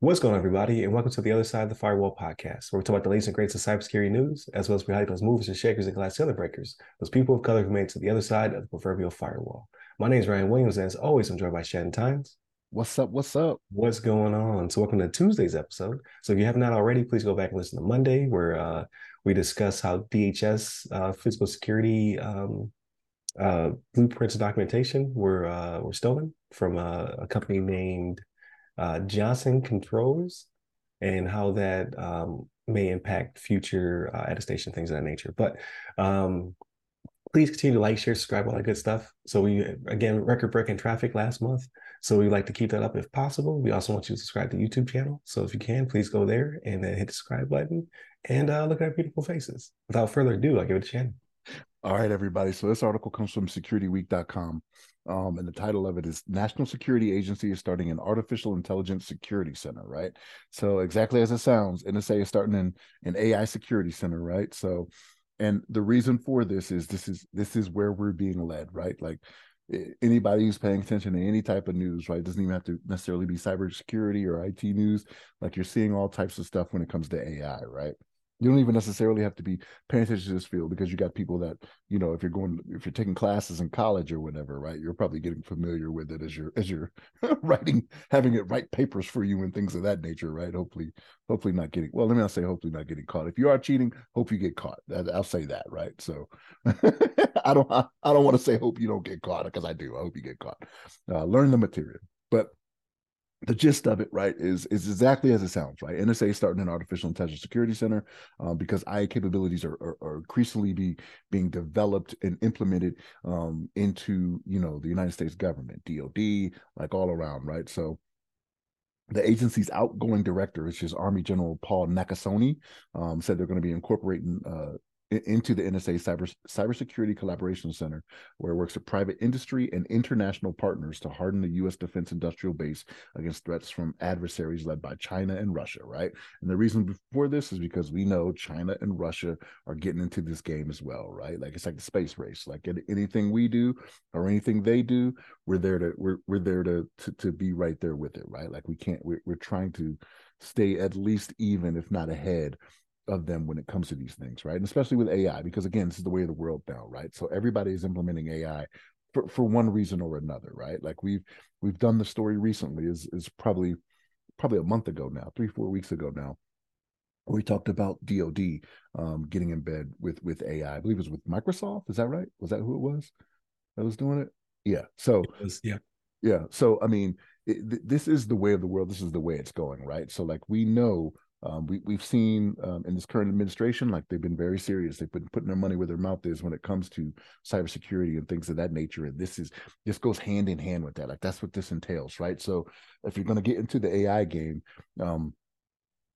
What's going on, everybody, and welcome to the Other Side of the Firewall podcast, where we talk about the latest and greatest of cybersecurity news, as well as we highlight those movers and shakers and glass ceiling breakers, those people of color who made it to the other side of the proverbial firewall. My name is Ryan Williams, and as always, I'm joined by Shannon Tynes. What's up? What's up? What's going on? So, welcome to Tuesday's episode. So, if you have not already, please go back and listen to Monday, where uh, we discuss how DHS uh, physical security um, uh, blueprints documentation were uh, were stolen from uh, a company named uh, Johnson Controls, and how that um, may impact future uh, attestation things of that nature. But um, please continue to like, share, subscribe, all that good stuff. So we again record breaking traffic last month. So we like to keep that up if possible. We also want you to subscribe to YouTube channel. So if you can, please go there and then hit the subscribe button and uh, look at our beautiful faces. Without further ado, I'll give it to Shannon. All right, everybody. So this article comes from securityweek.com. Um, and the title of it is National Security Agency is starting an artificial intelligence security center, right? So exactly as it sounds, NSA is starting an, an AI security center, right? So and the reason for this is this is this is where we're being led, right? Like anybody who's paying attention to any type of news, right? Doesn't even have to necessarily be cybersecurity or IT news. Like you're seeing all types of stuff when it comes to AI, right? You don't even necessarily have to be paying attention to this field because you got people that you know if you're going if you're taking classes in college or whatever right you're probably getting familiar with it as you're as you're writing having it write papers for you and things of that nature right? Hopefully hopefully not getting well let me not say hopefully not getting caught. If you are cheating hope you get caught. I'll say that right? So i don't i don't want to say hope you don't get caught because i do i hope you get caught. Uh, learn the material. But the gist of it, right, is is exactly as it sounds, right? NSA is starting an artificial intelligence security center um, because AI capabilities are, are, are, increasingly be being developed and implemented um, into you know the United States government, DoD, like all around, right? So the agency's outgoing director, which is Army General Paul Nakasone, um, said they're going to be incorporating uh, into the NSA Cyber Cybersecurity Collaboration Center, where it works with private industry and international partners to harden the U.S. defense industrial base against threats from adversaries led by China and Russia. Right, and the reason for this is because we know China and Russia are getting into this game as well. Right, like it's like the space race. Like anything we do or anything they do, we're there to we're we're there to to, to be right there with it. Right, like we can't we're, we're trying to stay at least even, if not ahead of them when it comes to these things, right? And especially with AI, because again, this is the way of the world now, right? So everybody is implementing AI for, for one reason or another, right? Like we've we've done the story recently, is is probably probably a month ago now, three, four weeks ago now. We talked about DoD um, getting in bed with with AI. I believe it was with Microsoft. Is that right? Was that who it was that was doing it? Yeah. So was, yeah, yeah. So I mean, it, th- this is the way of the world. This is the way it's going, right? So like we know um, we, we've seen um, in this current administration, like they've been very serious. They've been putting their money where their mouth is when it comes to cybersecurity and things of that nature. And this is this goes hand in hand with that. Like that's what this entails, right? So if you're going to get into the AI game, um,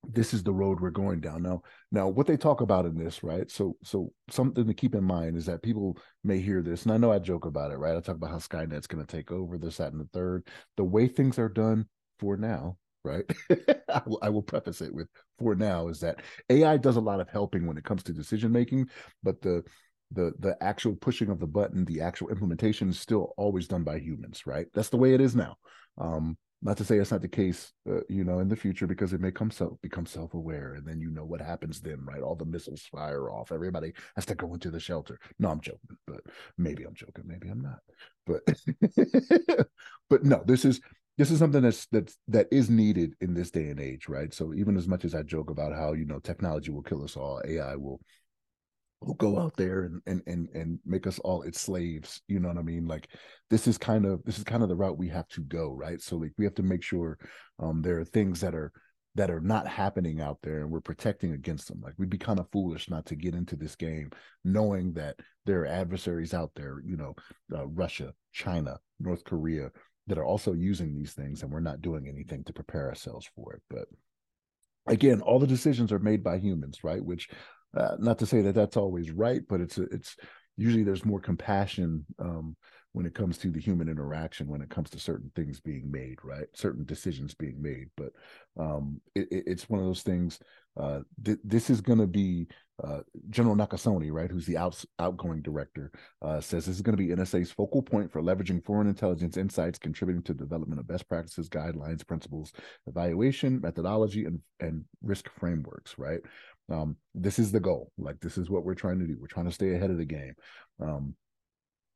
this is the road we're going down now. Now, what they talk about in this, right? So, so something to keep in mind is that people may hear this, and I know I joke about it, right? I talk about how Skynet's going to take over this, that, and the third. The way things are done for now right? I, will, I will preface it with for now is that AI does a lot of helping when it comes to decision making, but the the the actual pushing of the button, the actual implementation is still always done by humans, right? That's the way it is now. Um, not to say it's not the case, uh, you know, in the future because it may come self become self aware, and then you know what happens then, right? All the missiles fire off. Everybody has to go into the shelter. No, I'm joking, but maybe I'm joking, maybe I'm not. But but no, this is this is something that's that's that is needed in this day and age, right? So even as much as I joke about how you know technology will kill us all, AI will will go out there and and and and make us all its slaves. You know what I mean? Like this is kind of this is kind of the route we have to go, right? So like we have to make sure um there are things that are that are not happening out there and we're protecting against them. Like we'd be kind of foolish not to get into this game knowing that there are adversaries out there, you know, uh, Russia, China, North Korea, that are also using these things and we're not doing anything to prepare ourselves for it but again all the decisions are made by humans right? Which uh, not to say that that's always right but it's it's usually there's more compassion um, when it comes to the human interaction when it comes to certain things being made right certain decisions being made but um, it, it's one of those things uh, th- this is going to be uh, General Nakasone, right, who's the out- outgoing director, uh, says this is going to be NSA's focal point for leveraging foreign intelligence insights, contributing to development of best practices, guidelines, principles, evaluation, methodology, and and risk frameworks. Right, um, this is the goal. Like this is what we're trying to do. We're trying to stay ahead of the game. Um,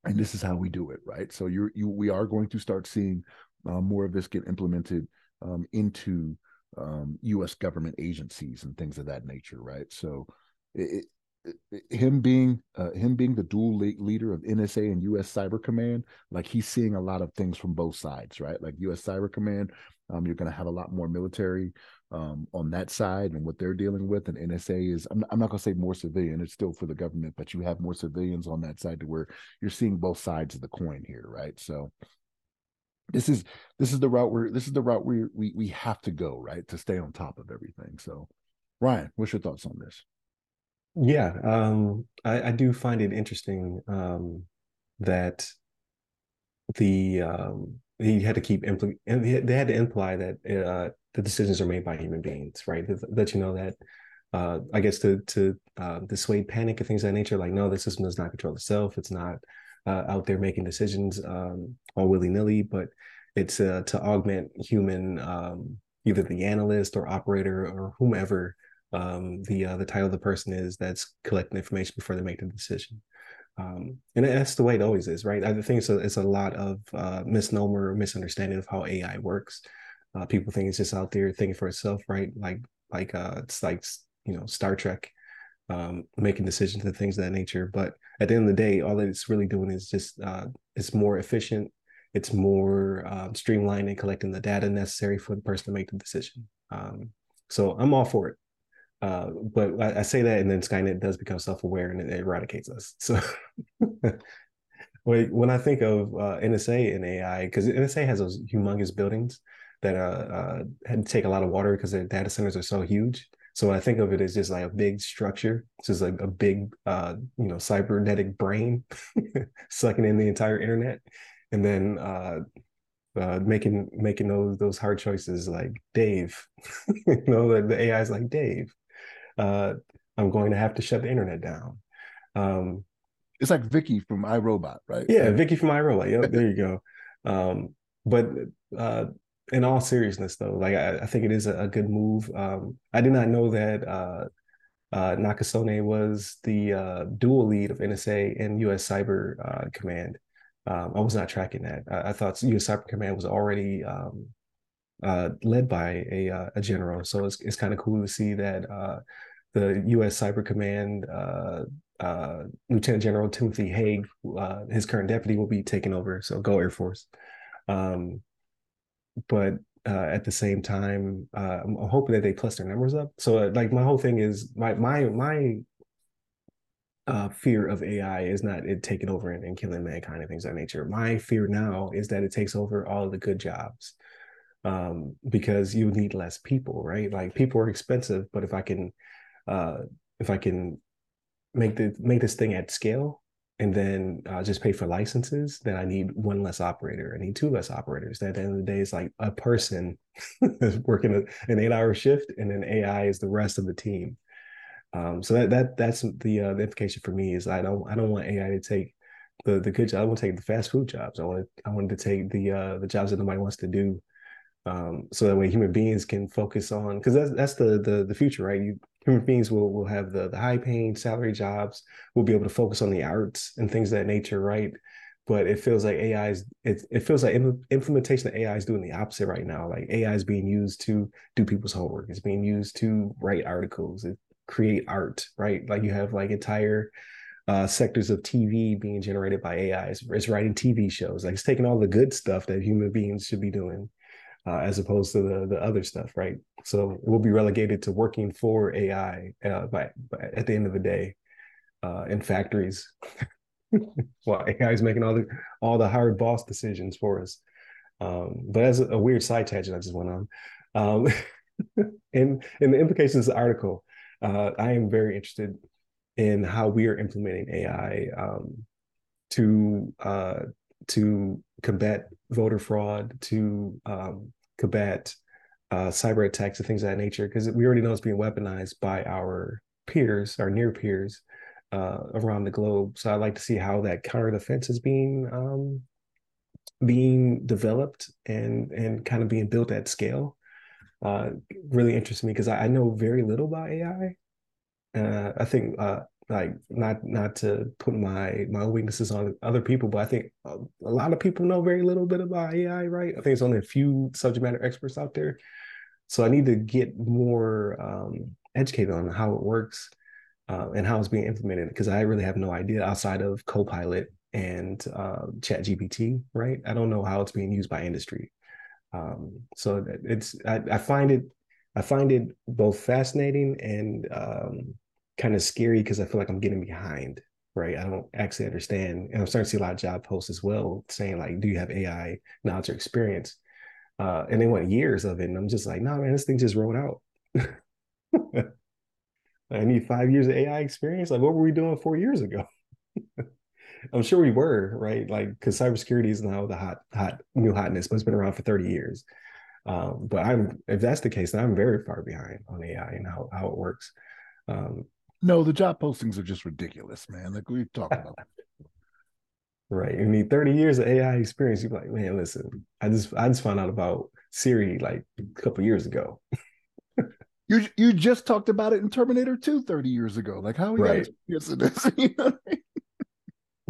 and this is how we do it, right? So you're you we are going to start seeing uh, more of this get implemented um, into um, U.S. government agencies and things of that nature, right? So it, it, him being uh, him being the dual leader of NSA and U.S. Cyber Command, like he's seeing a lot of things from both sides, right? Like U.S. Cyber Command, um, you're going to have a lot more military um, on that side and what they're dealing with, and NSA is I'm, I'm not going to say more civilian; it's still for the government, but you have more civilians on that side to where you're seeing both sides of the coin here, right? So this is this is the route where this is the route we we we have to go right to stay on top of everything so ryan what's your thoughts on this yeah um i, I do find it interesting um that the um he had to keep impl- they had to imply that uh the decisions are made by human beings right that you know that uh i guess to to uh, dissuade panic and things of that nature like no the system does not control itself it's not uh, out there making decisions um, all willy nilly, but it's uh, to augment human, um, either the analyst or operator or whomever um, the uh, the title of the person is that's collecting information before they make the decision. Um, and that's the way it always is, right? I think it's a, it's a lot of uh, misnomer, or misunderstanding of how AI works. Uh, people think it's just out there thinking for itself, right? Like like uh, it's like you know Star Trek um, making decisions and things of that nature. But at the end of the day, all that it's really doing is just uh, it's more efficient, it's more um, streamlined in collecting the data necessary for the person to make the decision. Um, so I'm all for it. Uh, but I, I, say that, and then Skynet does become self-aware and it eradicates us. So when I think of uh, NSA and AI, because NSA has those humongous buildings that uh, uh, had to take a lot of water because their data centers are so huge. So when I think of it as just like a big structure, just like a big, uh, you know, cybernetic brain sucking in the entire internet, and then uh, uh, making making those those hard choices like Dave, you know, the, the AI is like Dave. Uh, I'm going to have to shut the internet down. Um, it's like VIKI from iRobot, right? Yeah, VIKI from iRobot. Yep, there you go. Um, but uh, in all seriousness, though, like I, I think it is a, a good move. Um, I did not know that uh, uh, Nakasone was the uh, dual lead of NSA and U.S. Cyber uh, Command. Um, I was not tracking that. I, I, thought U.S. Cyber Command was already um, uh, led by a, uh, a general, so it's it's kind of cool to see that the U.S. Cyber Command Lieutenant General Timothy Haugh, his current deputy, will be taking over. So go Air Force. Um, but uh, at the same time, uh, I'm hoping that they plus their numbers up. So, uh, like, my whole thing is my my my uh, fear of AI is not it taking over and, and killing mankind and things of that nature. My fear now is that it takes over all of the good jobs um, because you need less people, right? Like, people are expensive, but if I can, uh, if I can make the make this thing at scale, and then uh, just pay for licenses, then I need one less operator. I need two less operators. That at the end of the day, it's like a person is working an eight-hour shift, and then AI is the rest of the team. Um, so that that that's the uh, the implication for me is I don't I don't want AI to take the the good job. I want to take the fast food jobs. I want I wanted to take the uh, the jobs that nobody wants to do. Um, so that way human beings can focus on because that's that's the the the future, right? You human beings will will have the the high paying salary jobs. We'll be able to focus on the arts and things of that nature, right? But it feels like AI is it, it feels like implementation of AI is doing the opposite right now. Like AI is being used to do people's homework. It's being used to write articles, create art, right? Like you have like entire uh, sectors of TV being generated by AI. It's, it's, writing TV shows. Like it's taking all the good stuff that human beings should be doing uh, as opposed to the the other stuff, right? So it will be relegated to working for AI uh, by, by, at the end of the day uh, in factories. While AI is making all the all the hard boss decisions for us. Um, but as a, a, weird side tangent, I just went on. Um, in in the implications of the article, uh, I am very interested in how we are implementing AI um, to uh, to combat voter fraud, to um, combat uh, cyber attacks and things of that nature, because we already know it's being weaponized by our peers, our near peers uh, around the globe. So I'd like to see how that counter defense is being um, being developed and and kind of being built at scale. Uh, really interests me because I, I, know very little about AI. Uh, I think uh, like not not to put my my weaknesses on other people, but I think a, a lot of people know very little bit about AI. Right? I think it's only a few subject matter experts out there. So I need to get more um, educated on how it works uh, and how it's being implemented because I really have no idea outside of Copilot and uh, Chat GPT. Right? I don't know how it's being used by industry. Um, so it's I, I, find it I find it both fascinating and um, kind of scary because I feel like I'm getting behind. Right? I don't actually understand, and I'm starting to see a lot of job posts as well saying like, "Do you have AI knowledge or experience?" Uh, and they want years of it. And I'm just like, no, nah, man, this thing just rolled out. I need five years of AI experience. Like, what were we doing four years ago? I'm sure we were, right? Like, because cybersecurity is now the hot, hot, new hotness, but it's been around for 30 years. Um, but I'm, if that's the case, then I'm very far behind on AI and how, how it works. Um, no, the job postings are just ridiculous, man. Like we've talked about. Right. You need 30 years of AI experience. You're like, man, listen, I just I just found out about Siri like a couple years ago. you you just talked about it in Terminator 2 30 years ago. Like how we right. got this? You know I mean?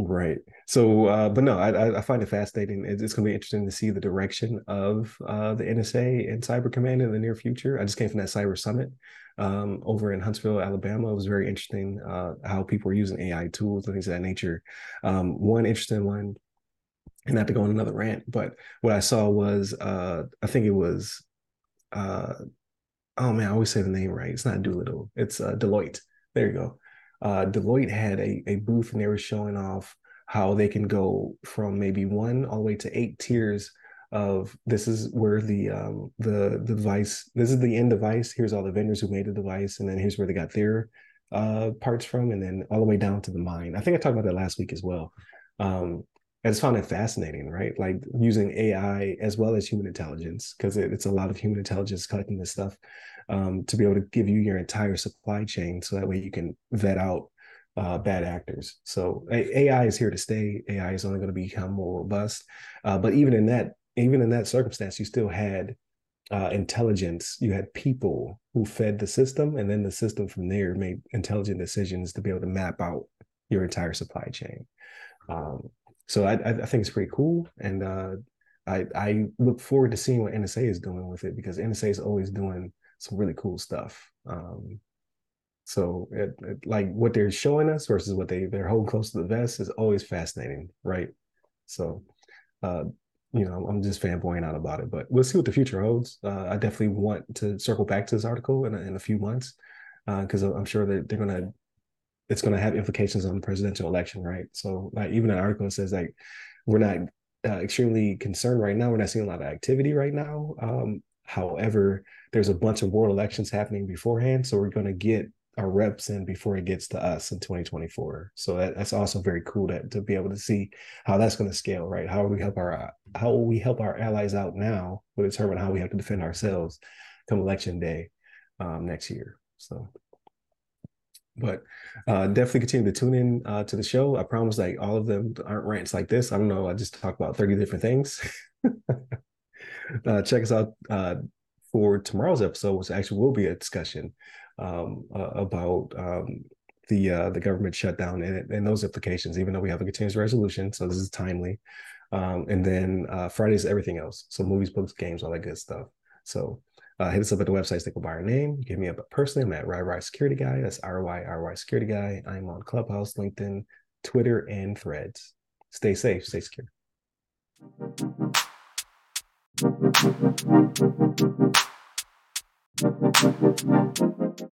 Right. So, uh, but no, I, I find it fascinating. It's, going to be interesting to see the direction of uh, the NSA and Cyber Command in the near future. I just came from that Cyber Summit um, over in Huntsville, Alabama. It was very interesting uh, how people were using AI tools and things of that nature. Um, one interesting one, and not to go on another rant, but what I saw was uh, I think it was, uh, oh man, I always say the name right. It's not Doolittle. It's uh, Deloitte. There you go uh, Deloitte had a, a booth and they were showing off how they can go from maybe one all the way to eight tiers of this is where the um, the the device this is the end device. Here's all the vendors who made the device and then here's where they got their uh, parts from and then all the way down to the mine. I think i talked about that last week as well. Um, I just found it fascinating, right? Like using AI as well as human intelligence, because it, it's a lot of human intelligence collecting this stuff um, to be able to give you your entire supply chain so that way you can vet out uh, bad actors. So AI is here to stay. AI is only going to become more robust. Uh, but even in that, even in that circumstance, you still had uh, intelligence. You had people who fed the system, and then the system from there made intelligent decisions to be able to map out your entire supply chain. Um, so I, I, think it's pretty cool, and uh, I, I look forward to seeing what NSA is doing with it because NSA is always doing some really cool stuff. Um, so it, it, like what they're showing us versus what they they're holding close to the vest is always fascinating, right? So, uh, you know, I'm just fanboying out about it, but we'll see what the future holds. Uh, I definitely want to circle back to this article in a, in a few months because uh, I'm sure that they're gonna it's gonna have implications on the presidential election, right? So, like even an article says like we're not uh, extremely concerned right now. We're not seeing a lot of activity right now. Um, However, there's a bunch of world elections happening beforehand, so we're going to get our reps in before it gets to us in 2024. So that, that's also very cool to, to be able to see how that's going to scale, right? How we help our how will we help our allies out now will determine how we have to defend ourselves come election day um, next year. So, but uh, definitely continue to tune in uh, to the show. I promise, like all of them aren't rants like this. I don't know. I just talk about 30 different things. uh, check us out uh, for tomorrow's episode, which actually will be a discussion um, about um, the uh, the government shutdown and, and those implications. Even though we have a continuous resolution, so this is timely. Um, and then uh, Fridays, everything else. So movies, books, games, all that good stuff. So uh, hit us up at the website, stick by our name. give hit me up personally. I'm at RyRy Security Guy. That's R-Y, R-Y Security Guy. I'm on Clubhouse, LinkedIn, Twitter, and Threads. Stay safe, stay secure.